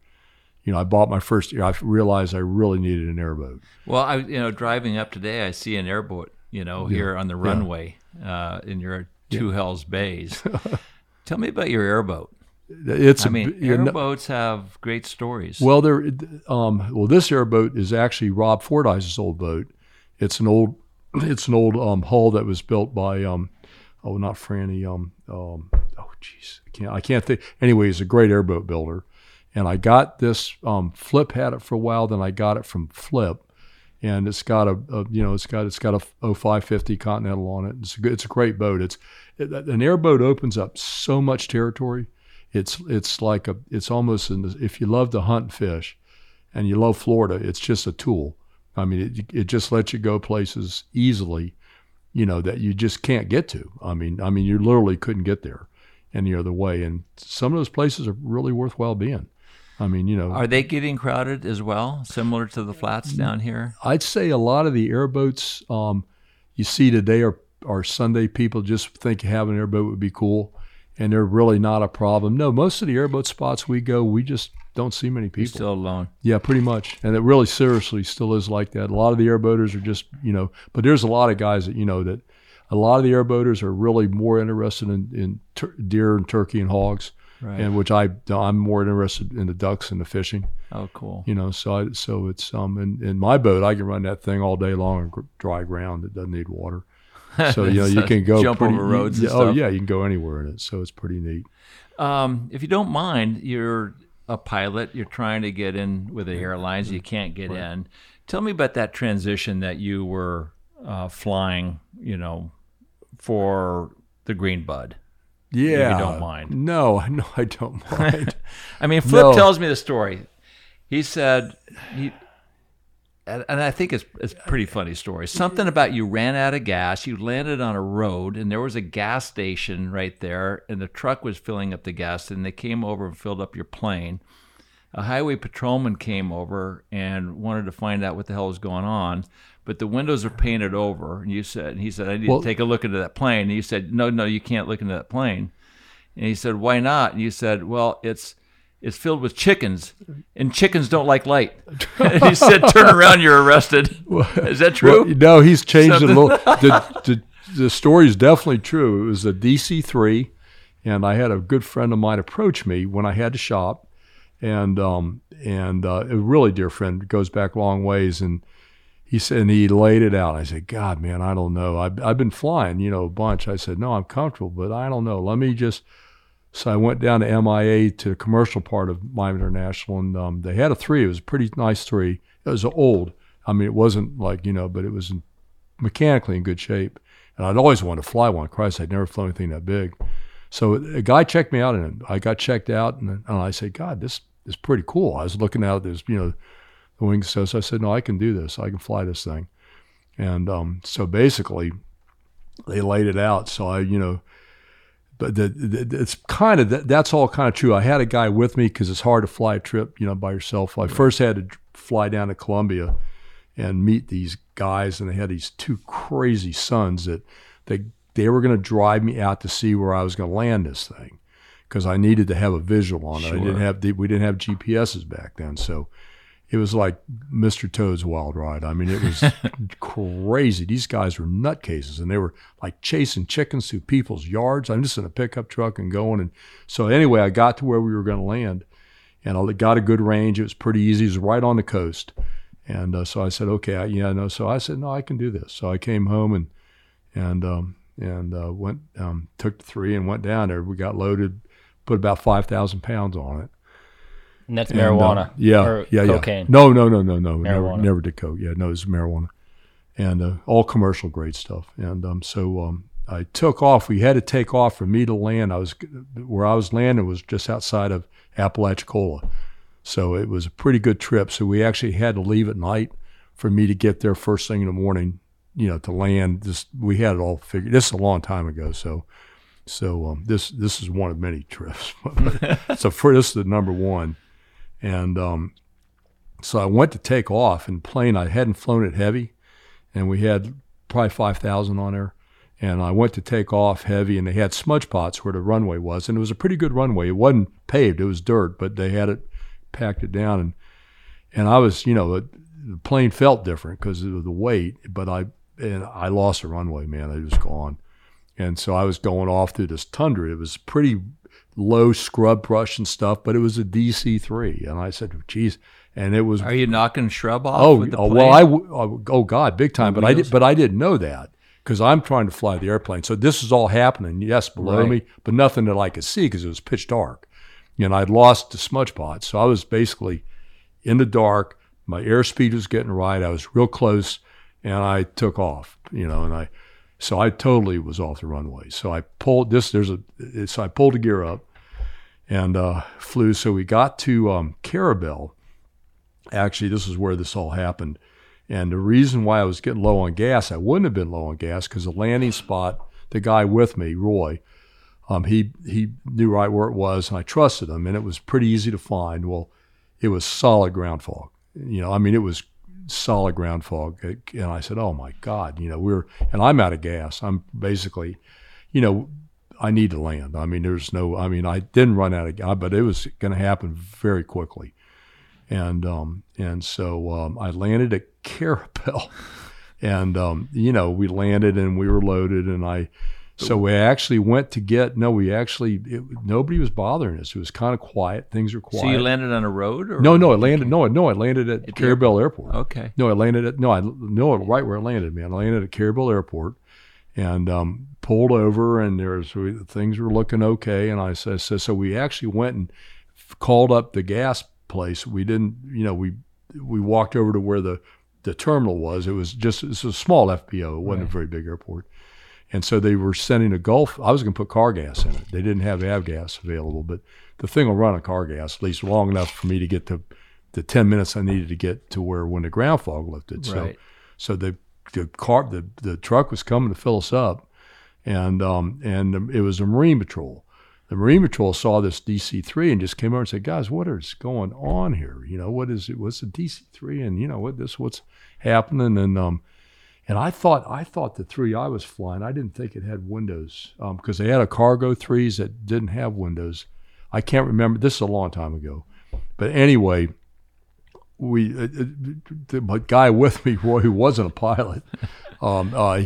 you know I bought my first I realized I really needed an airboat Well, I you know driving up today, I see an airboat. You know Yeah. here on the Yeah. runway uh, in your Two Hells Bays. Tell me about your airboat. It's I a mean, b- you know- airboats have great stories. Well, there, um, well, this airboat is actually Rob Fordyce's old boat. It's an old, it's an old um, hull that was built by, um, oh, not Franny, um, um, oh, jeez, I can't, I can't think. Anyway, he's a great airboat builder, and I got this. Um, Flip had it for a while, then I got it from Flip, and it's got a, a you know, it's got it's got a 0550 Continental on it. It's a, good- it's a great boat. It's it, an airboat opens up so much territory. It's it's like a it's almost an, if you love to hunt and fish, and you love Florida, it's just a tool. I mean, it, it just lets you go places easily, you know, that you just can't get to. I mean, I mean, you literally couldn't get there any other way. And some of those places are really worthwhile being. I mean, you know, Are they getting crowded as well, similar to the flats down here? I'd say a lot of the airboats um, you see today are, are Sunday people just think having an airboat would be cool, and they're really not a problem. No, most of the airboat spots we go, we just don't see many You're people. still alone. Yeah, pretty much. And it really seriously still is like that. A lot of the airboaters are just, you know, but there's a lot of guys that, you know, that a lot of the airboaters are really more interested in, in tur- deer and turkey and hogs, Right. and which I I'm more interested in the ducks and the fishing. Oh, cool. You know, so I, so it's um in, in my boat I can run that thing all day long on dry ground. It doesn't need water. So you know you can go jump pretty, over you- roads and yeah, Oh yeah, you can go anywhere in it. So it's pretty neat. Um, if you don't mind, you're a pilot. You're trying to get in with the airlines. You can't get in. Tell me about that transition that you were uh, flying. You know, for the Green Bud. Yeah, you don't mind. No, no, I don't mind. I mean, Flip No. tells me the story. He said he, and, and I think it's it's a pretty funny story. Something about you ran out of gas. You landed on a road, and there was a gas station right there, and the truck was filling up the gas, and they came over and filled up your plane. A highway patrolman came over and wanted to find out what the hell was going on, but the windows are painted over. And you said, and he said, I need Well- to take a look into that plane. And you said, No, no, you can't look into that plane. And he said, "Why not?" And you said, "Well, it's it's filled with chickens, and chickens don't like light." and he said, "Turn around, you're arrested." Is that true? Well, no, he's changed it a little. The, the, the story is definitely true. It was a DC three, and I had a good friend of mine approach me when I had to shop, and um and uh, a really dear friend goes back a long ways, and he said and he laid it out. I said, God, man, I don't know. I've I've been flying, you know, a bunch. I said, no, I'm comfortable, but I don't know. Let me just. So I went down to MIA to the commercial part of Miami International, and um, they had a three. It was a pretty nice three. It was old. I mean, it wasn't like you know, but it was mechanically in good shape. And I'd always wanted to fly one. Christ, I'd never flown anything that big. So a guy checked me out, and I got checked out, and, and I said, God, this is pretty cool. I was looking out. There's you know, the wings. So I said, No, I can do this. I can fly this thing. And um, so basically, they laid it out. So I, you know, but the, the, it's kind of that, that's all kind of true. I had a guy with me because it's hard to fly a trip, you know, by yourself. I first had to fly down to Colombia and meet these guys, and they had these two crazy sons that they they were going to drive me out to see where I was going to land this thing because I needed to have a visual on it. I didn't have we didn't have GPSs back then, so it was like Mr. Toad's Wild Ride. I mean, it was crazy. These guys were nutcases, and they were like chasing chickens through people's yards. I'm just in a pickup truck and going. And so anyway, I got to where we were going to land, and I got a good range. It was pretty easy. It was right on the coast, and uh, so I said, okay, I, yeah, no. So I said, no, I can do this. So I came home and and um, and uh, went um, took the three and went down there. We got loaded, put about five thousand pounds on it. And that's And, uh, marijuana. yeah, or yeah, cocaine. yeah. No, no, no, no, no. Never, never did coke. Yeah, no, it was marijuana, and uh, all commercial grade stuff. And um, so um, I took off. We had to take off for me to land. I was where I was landing was just outside of Apalachicola, so it was a pretty good trip. So we actually had to leave at night for me to get there first thing in the morning. You know, to land. This we had it all figured. This is a long time ago, so. So um, this this is one of many trips. so for this is the number one, and um, so I went to take off and plane. I hadn't flown it heavy, and we had probably five thousand on there. And I went to take off heavy, and they had smudge pots where the runway was, and it was a pretty good runway. It wasn't paved; it was dirt, but they had it packed it down, and and I was, you know, the the plane felt different because of the weight, but I and I lost the runway, man. It was gone, and so I was going off through this tundra. It was pretty low scrub brush and stuff, but it was a DC three, and I said, "Geez," and it was Are you knocking shrub off? Oh, oh, well, I oh, God, big time. The But I did, but I didn't know that because I'm trying to fly the airplane. So this is all happening. Yes, below Right. me, but nothing that I could see because it was pitch dark, and I'd lost the smudge pot. So I was basically in the dark. My airspeed was getting right. I was real close, and I took off. You know, and I, so I totally was off the runway. So I pulled this. There's a. So I pulled the gear up, and uh, flew. So we got to um, actually this is where this all happened. And the reason why i was getting low on gas i wouldn't have been low on gas because the landing spot the guy with me roy um, he he knew right where it was and i trusted him and it was pretty easy to find. Well it was solid ground fog. You know i mean it was solid ground fog and i said oh my god you know we're and i'm out of gas. I'm basically you know i need to land i mean there's no i mean i didn't run out of gas but it was going to happen very quickly and um, and so um, I landed at Carrabelle, and um, you know we landed and we were loaded, and I. So we actually went to get. No, we actually it, nobody was bothering us. It was kind of quiet. Things were quiet. So you landed on a road? Or? No, no, it landed. No, no, it landed at, At Carrabelle Airport. Okay. No, I landed at no, I no, right where I landed, man. I landed at Carrabelle Airport, and um, pulled over, and there was we, things were looking okay. And I said, so, so we actually went and called up the gas place. We didn't, you know, we we walked over to where the the terminal was. It was just it's a small FBO. It wasn't a very big airport. And so they were sending a Gulf. I was going to put car gas in it. They didn't have avgas available, but the thing will run on car gas at least long enough for me to get to the 10 minutes I needed to get to where when the ground fog lifted. So, so the the car the, the truck was coming to fill us up, and um and it was a Marine Patrol. The Marine Patrol saw this DC three and just came over and said, "Guys, what is going on here? You know, what is it? What's the DC three? And you know what this what's happening?" And um and I thought I thought the three I was flying, I didn't think it had windows because they had a cargo threes that didn't have windows. I can't remember. This is a long time ago, but anyway, we uh, uh, the guy with me, Roy, who wasn't a pilot, um, uh,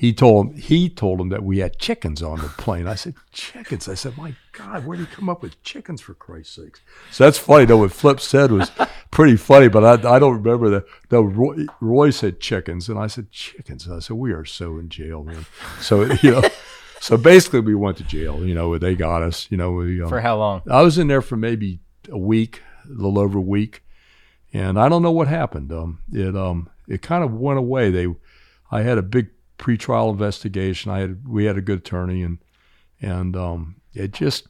he told he told him that we had chickens on the plane. I said chickens. I said, my God, where did he come up with chickens for Christ's sakes? So that's funny. Though what Flip said was pretty funny, but I, I don't remember that. No, Roy, Roy said chickens, and I said chickens. And I said we are so in jail, man. So you know. So basically, we went to jail. You know, they got us. You know, we, um, For how long? I was in there for maybe a week, a little over a week, and I don't know what happened. Um, it um, it kind of went away. They, I had a big pretrial investigation. I had we had a good attorney, and and um, it just,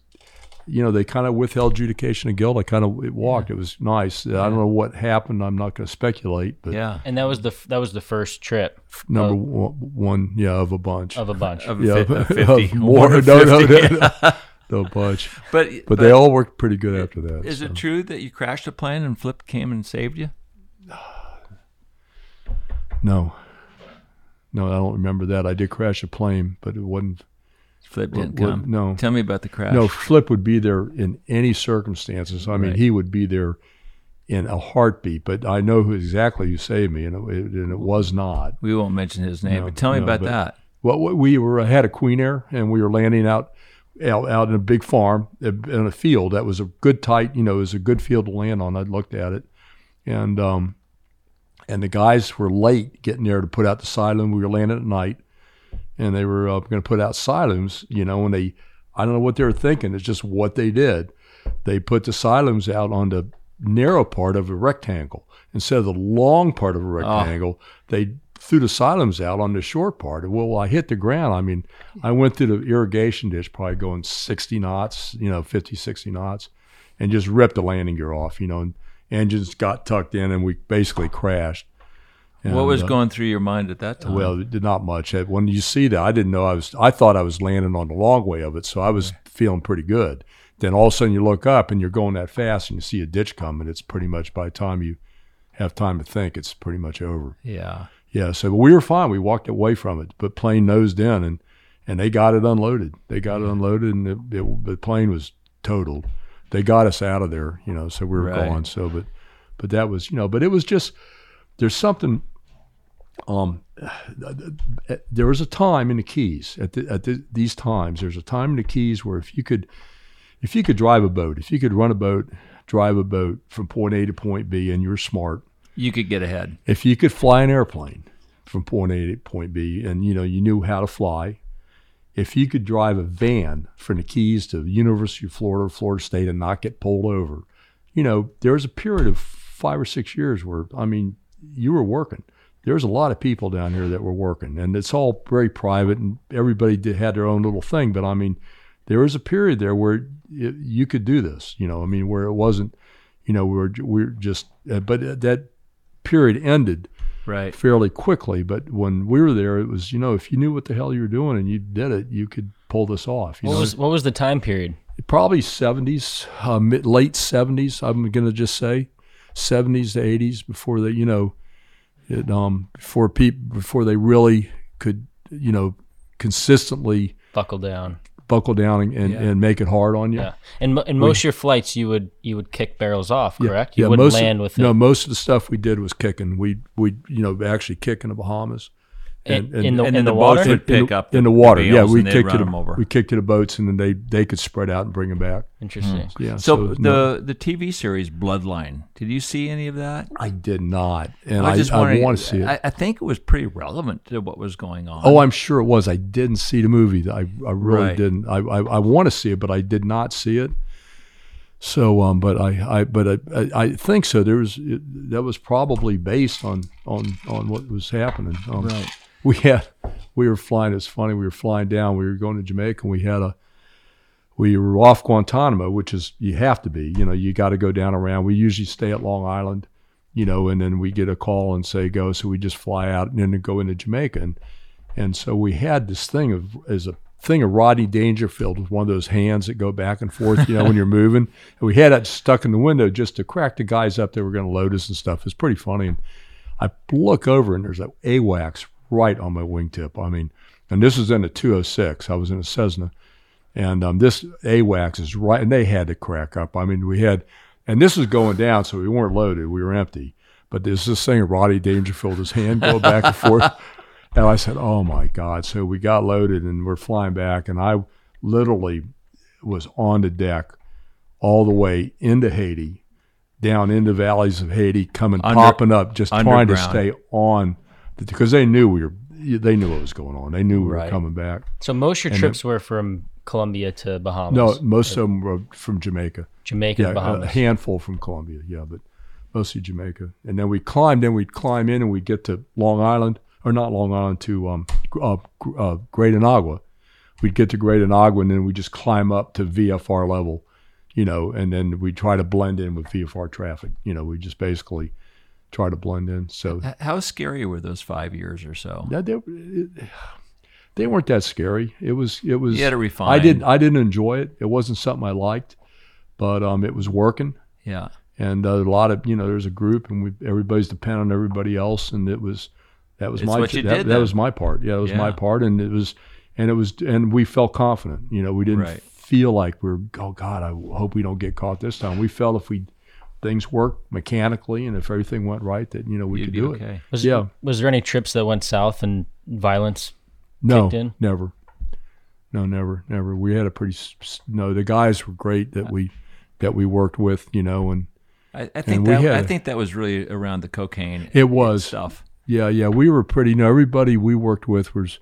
you know, they kind of withheld adjudication of guilt. I kind of it walked. It was nice. I don't know what happened. I'm not going to speculate, but Yeah. And that was the that was the first trip number of, one, one, yeah, of a bunch. of a bunch. Of yeah, fi- of of 50. more. More No, than no, 50. no, no, no bunch. But But they all worked pretty good after that. Is so. it true that you crashed a plane and Flip came and saved you? No. No, I don't remember that. I did crash a plane, but it wasn't. Flip didn't come. No. Tell me about the crash. No, Flip would be there in any circumstances. I mean, Right. he would be there in a heartbeat. But I know who exactly who saved me, and it, and it was not. We won't mention his name, No, but tell me no, about that. Well, we- we were had a Queen Air, and we were landing out out, out in a big farm in a field that was a good tight. You know, it was a good field to land on. I looked at it, and um, and the guys were late getting there to put out the Cyalume. We were landing at night, and they were uh, going to put out Cyalumes. You know, and they I don't know what they were thinking. It's just what they did. They put the Cyalumes out on the narrow part of a rectangle instead of the long part of a rectangle. They threw the Cyalumes out on the short part. Well, I hit the ground. I mean, I went through the irrigation ditch, probably going 60 knots, you know, 50, 60 knots, and just ripped the landing gear off, you know, and engines got tucked in and we basically crashed. what was uh, going through your mind at that time? well, not much. Uh, When you see that, I didn't know I was. I thought I was landing on the long way of it, so I was feeling pretty good. Then all of a sudden, you look up and you're going that fast, and you see a ditch coming. It's pretty much by the time you have time to think, it's pretty much over. yeah. Yeah. So but we were fine. We walked away from it, but plane nosed in, and and they got it unloaded. They got it unloaded, and it, it, the plane was totaled. They got us out of there, you know. So we were Right. gone. So, but but that was, you know, but it was just there's something um, there was a time in the Keys at, the, at the, these times. There's a time in the Keys where if you could, if you could drive a boat, if you could run a boat, drive a boat from point A to point B, and you're smart, You could get ahead. if you could fly an airplane from point A to point B, and you know you knew how to fly, if you could drive a van from the Keys to University of Florida, Florida State, and not get pulled over, you know there was a period of five or six years where I mean you were working. There was a lot of people down here that were working, and it's all very private, and everybody did, had their own little thing. But I mean, there was a period there where it, you could do this. You know, I mean, where it wasn't, you know, we were we were just, uh, but that period ended Right. fairly quickly. But when we were there, it was you know if you knew what the hell you were doing and you did it, you could pull this off. You What know, was what was the time period? probably seventies, uh, mid late seventies. I'm gonna just say seventies to eighties before they you know it um before people before they really could you know consistently Buckle down. Buckle down and, and, Yeah. and make it hard on you. Yeah, and in most of your flights, you would you would kick barrels off, correct? Yeah? You yeah, wouldn't most of- land with no. it Most of the stuff we did was kicking. We we you know actually kick in the Bahamas. In, in the and in then the the water. boats would in, pick the, up in the- the the water. yeah, bales we and they'd kicked to run the 'em over. we kicked to the boats, and then they they could spread out and bring them back. Interesting. Yeah. So, no, the the TV series Bloodline. Did you see any of that? I did not, and was I, just I, wondering- want to see it. I, I think it was pretty relevant to what was going on. oh, I'm sure it was. I didn't see the movie. I I really Right. didn't. I I, I want to see it, but I did not see it. So, um, but I, I, but I, I, I think so. There was it, that was probably based on on on what was happening. Um, Right. We had, we were flying. It's funny. We were flying down. We were going to Jamaica, and we had a, we were off Guantanamo, which is you have to be. You know, you got to go down around. We usually stay at Long Island, you know, and then we get a call and say go. So we just fly out and then go into Jamaica, and and so we had this thing of as a thing of Rodney Dangerfield with one of those hands that go back and forth, you know, when you're moving. And we had that stuck in the window just to crack the guys up that were going to load us and stuff. It's pretty funny. And I look over and there's a AWACS right on my wingtip. I mean, and this is in a 206. I was in a Cessna. And um, this AWACS is right, and they had to crack up. I mean, we had, and this was going down, so we weren't loaded. We were empty. But there's this thing of Rodney Dangerfield, his hand go back and forth. And I said, "Oh my God!" So we got loaded and we're flying back, and I literally was on the deck all the way into Haiti, down into valleys of Haiti, coming Under- popping up, just trying to stay on, because they knew we were, they knew what was going on. They knew we Right. were coming back. So most of your And trips were from Colombia to Bahamas. No, most of them were from Jamaica. Jamaica, Yeah, to a handful from Colombia. Yeah, but mostly Jamaica. And then we climbed. Then we'd climb in, and we'd get to Long Island, or not Long Island, to um, uh, uh, Great Inagua. We'd get to Great Inagua, and then we just climb up to VFR level, you know, and then we try to blend in with VFR traffic. You know, we just basically try to blend in. So How scary were those five years or so? that they, it, they weren't that scary. It was it was. You had to refine. I didn't I didn't enjoy it. It wasn't something I liked, but um, it was working. Yeah. And uh, a lot of you know, there's a group, and we everybody's dependent on everybody else, and it was that was It's my that, did that was my part. Yeah, it was my part, and it was and it was and we felt confident. You know, we didn't Right. feel like we are oh God, I hope we don't get caught this time. We felt if we things worked mechanically and if everything went right, that you know we You'd could do okay. it. Was, yeah. Was there any trips that went south and violence? No, kicked in? never. No, never, never. We had a pretty s- s- no. The guys were great that we that we worked with, you know, and I, I think we that had I a- think that was really around the cocaine. It was. stuff. yeah, yeah. We were pretty. You know, everybody we worked with was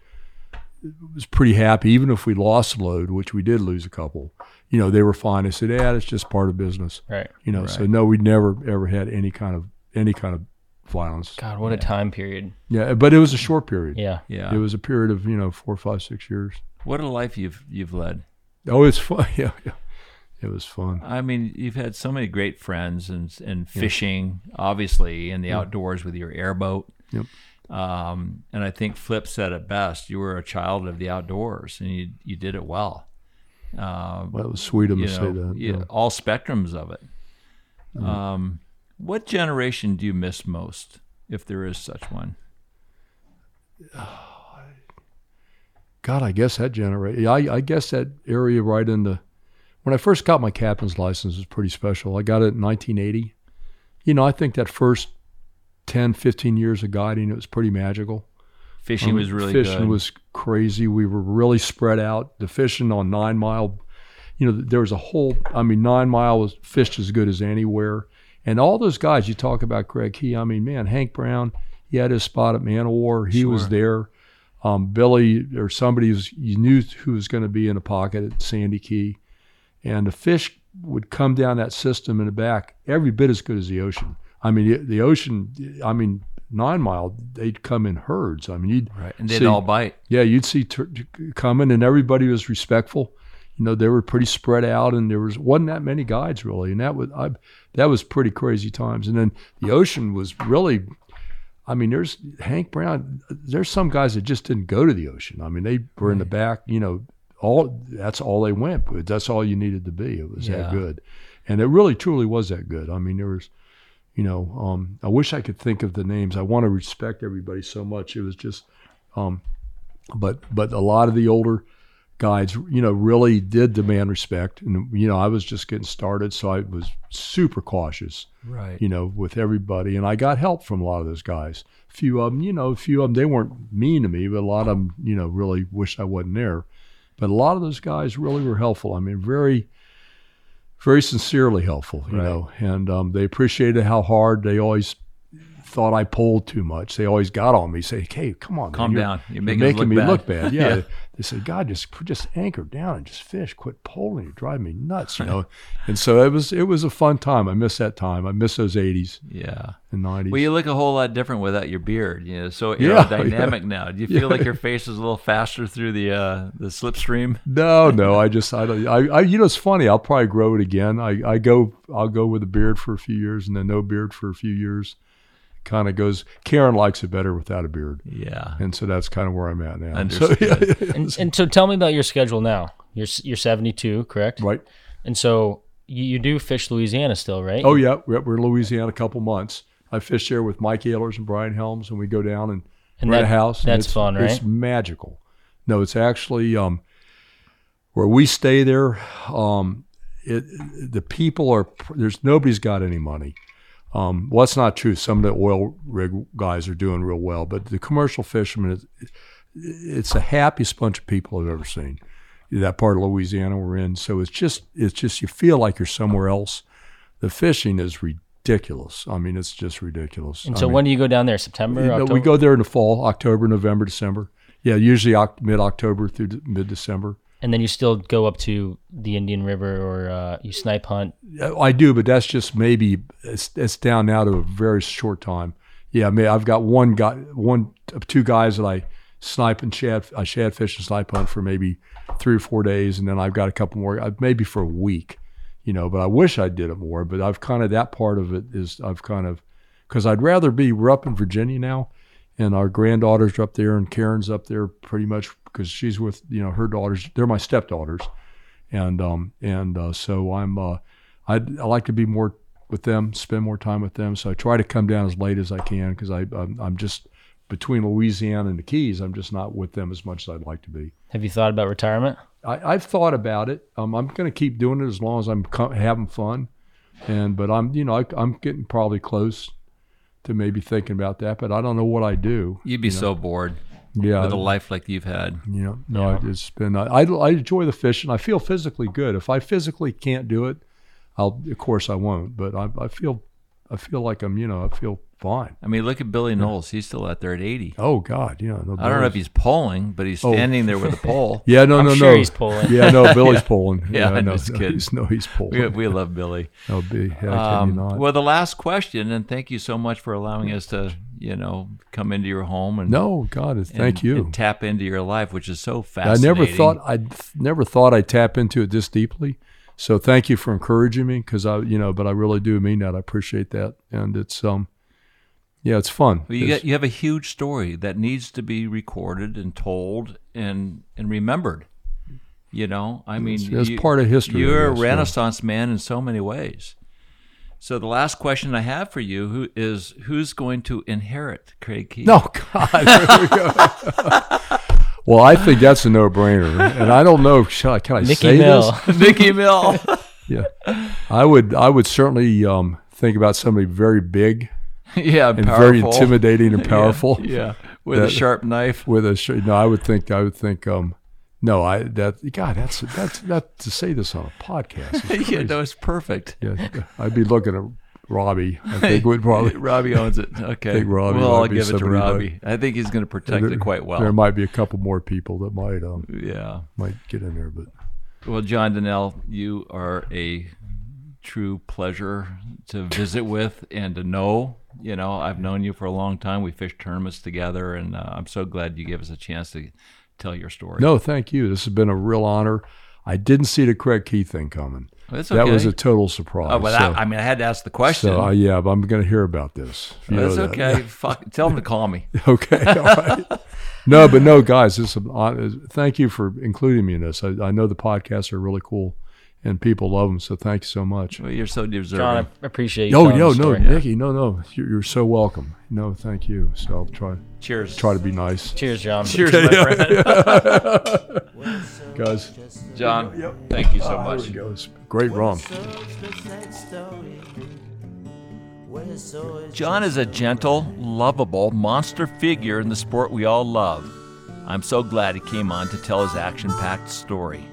was pretty happy, even if we lost a load, which we did lose a couple. You know, they were fine. I said, "Yeah, it's just part of business." Right. You know, so no, we never ever had any kind of any kind of violence. God, what a time period. Yeah, but it was a short period. Yeah. Yeah. It was a period of you know four, five, six years. What a life you've you've led. Oh, it's fun. Yeah, yeah. It was fun. I mean, you've had so many great friends and and fishing, obviously, in the outdoors with your airboat. Yep. Um, and I think Flip said it best. You were a child of the outdoors, and you you did it well. Um, Well, it was sweet of him to say that. yeah, yeah. all spectrums of it. Um, what generation do you miss most, if there is such one? God, I guess that generation. I, I guess that area right in the. When I first got my captain's license was pretty special. I got it in 1980. You know, I think that first 10, 15 years of guiding, it was pretty magical. Fishing Um, was really good. fishing good. was crazy. We were really spread out. The fishing on Nine Mile, you know, there was a whole. I mean, Nine Mile was fished as good as anywhere. And all those guys you talk about, Craig Key. I mean, man, Hank Brown, he had his spot at Man of War. He was there. Um, Billy or somebody was you knew who was going to be in the pocket at Sandy Key, and the fish would come down that system in the back every bit as good as the ocean. I mean, the, ocean. I mean, Nine Mile, they'd come in herds. I mean, you'd right, and they'd see- all bite. yeah, you'd see tur coming, and everybody was respectful. You know, they were pretty spread out, and there was wasn't that many guides really, and that was I, that was pretty crazy times. And then the ocean was really, I mean, there's Hank Brown. There's some guys that just didn't go to the ocean. I mean, they were in the back. You know, all that's all they went. But that's all you needed to be. It was Yeah. that good, and it really truly was that good. I mean, there was. You know, um, I wish I could think of the names. I want to respect everybody so much. It was just, um, but but a lot of the older guides, you know, really did demand respect. And, you know, I was just getting started, so I was super cautious, Right. you know, with everybody. And I got help from a lot of those guys. A few of them, you know, a few of them, they weren't mean to me, but a lot of them, you know, really wished I wasn't there. But a lot of those guys really were helpful. I mean, very, very sincerely helpful, you Right. know, and um, they appreciated how hard they always thought I pulled too much. They always got on me, say, "Hey, come on, man, Calm you're- down. You're you're making us look me bad." look bad." Yeah, Yeah. they said, "God, just just anchor down and just fish. Quit pulling. You drive me nuts." You know, and so it was it was a fun time. I miss that time. I miss those '80s Yeah. and '90s. Well, you look a whole lot different without your beard. You know, so aerodynamic yeah. now. Do you feel like your face is a little faster through the uh, the slipstream? No, no. I just I don't. I, I you know it's funny. I'll probably grow it again. I, I go I'll go with a beard for a few years and then no beard for a few years. Kind of goes. Karen likes it better without a beard, Yeah. and so that's kind of where I'm at now. So, yeah, And, and so tell me about your schedule now. You're you're 72, correct? right. And so you, you do fish Louisiana still, right? Oh yeah, we're, we're in Louisiana a couple months. I fish there with Mike Ehlers and Brian Helms, and we go down and, And rent that- a house. that's it's, fun, It's magical. No, it's actually um, where we stay there. Um, it, the people are there's nobody's got any money. Um, well, that's not true. Some of the oil rig guys are doing real well, but the commercial fishermen, it, it's the happiest bunch of people I've ever seen. That part of Louisiana we're in, so it's just it's just you feel like you're somewhere else. The fishing is ridiculous. I mean, it's just ridiculous. And I so mean, when do you go down there? September, you know, October? we go there in the fall, October, November, December. Yeah, usually mid October through mid December. And then you still go up to the Indian River or uh, you snipe hunt. I do, but that's just maybe it's, it's down now to a very short time. Yeah, I mean, I've got one guy, one, two guys that I snipe and shad, I shad fish and snipe hunt for maybe three or four days, and then I've got a couple more, uh, maybe for a week, you know. But I wish I did it more. But I've kind of that part of it is I've kind of because I'd rather be. We're up in Virginia now, and our granddaughters are up there, and Karen's up there pretty much because she's with you know her daughters. They're my stepdaughters, and um and uh, so I'm uh I'd, I like to be more with them, spend more time with them. So I try to come down as late as I can because I I'm, I'm just between Louisiana and the Keys. I'm just not with them as much as I'd like to be. Have you thought about retirement? I, I've thought about it. Um, I'm going to keep doing it as long as I'm co- having fun, and but I'm you know I, I'm getting probably close to maybe thinking about that, but I don't know what I do. You'd be you know. so bored Yeah, with a life like you've had. Yeah, no, it's been. I, I I enjoy the fishing. I feel physically good. If I physically can't do it, I'll of course I won't. But I, I feel, I feel like I'm. You know, I feel fine. I mean, look at Billy Knowles. He's still out there at 80. Oh God, yeah. No, I don't know if he's polling, but he's Oh. standing there with a pole. Yeah, no, I'm no, sure no. he's pulling. Yeah, no, Billy's pulling. Yeah, I'm no, just no, kidding. he's, no, he's pulling. We, we love Billy. No, be, how can Um, you not? well, the last question, and thank you so much for allowing us to, you know, come into your home and no, God, thank and- you. and tap into your life, which is so fascinating. I never thought I'd never thought I'd tap into it this deeply. So thank you for encouraging me because I, you know, but I really do mean that. I appreciate that, and it's um, yeah, it's fun. Well, you It's- get you have a huge story that needs to be recorded and told and and remembered. You know, I mean, It's- it's you- part of history, You're a guess, yeah. Renaissance man in so many ways. So the last question I have for you who is who's going to inherit Craig Key? No, God. We go. well, I think that's a no-brainer, and I don't know. Shall I, can I Mickey say Mill. this? Mickey Mill. Yeah, I would. I would certainly um, think about somebody very big yeah, and very intimidating and powerful. Yeah, with a sharp knife. With a sh- no, I would think. I would think. Um, no, I that God. That's that's that to say this on a podcast. yeah, no, it's perfect. Yeah, I'd be looking at Robbie. I think would probably. Robbie owns it. Okay, I think Robbie we'll might be give it to that- Robbie. I think he's going to protect there, it quite well. There might be a couple more people that might um yeah. might get in there, but Well, John Donnell, you are a true pleasure to visit with and to know. You know, I've known you for a long time. We fished tournaments together, and uh, I'm so glad you gave us a chance to tell your story. no, thank you. This has been a real honor. I didn't see the Craig Key thing coming. That's That was a total surprise. Oh, but so, I, I mean, I had to ask the question. so, uh, yeah, but I'm going to hear about this. You That's that. okay. Fuck, tell him to call me. Okay, all right. No, but no, guys, this is an thank you for including me in this. I, I know the podcasts are really cool, and people love them. So thank you so much. Well, you're so deserving. John, I appreciate you. Oh, telling yo, no, story. Nikki, no, no, you're, you're so welcome. No, thank you. So I'll try Cheers. try to be nice. Cheers, John. Cheers, my friend. guys. John, thank you so Ah, much. There we go. It's great run. John is a gentle, lovable monster figure in the sport we all love. I'm so glad he came on to tell his action packed story.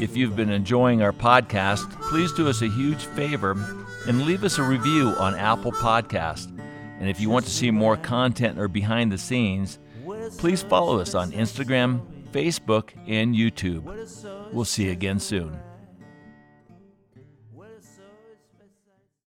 If you've been enjoying our podcast, please do us a huge favor and leave us a review on Apple Podcast. And if you want to see more content or behind the scenes, please follow us on Instagram, Facebook, and YouTube. We'll see you again soon.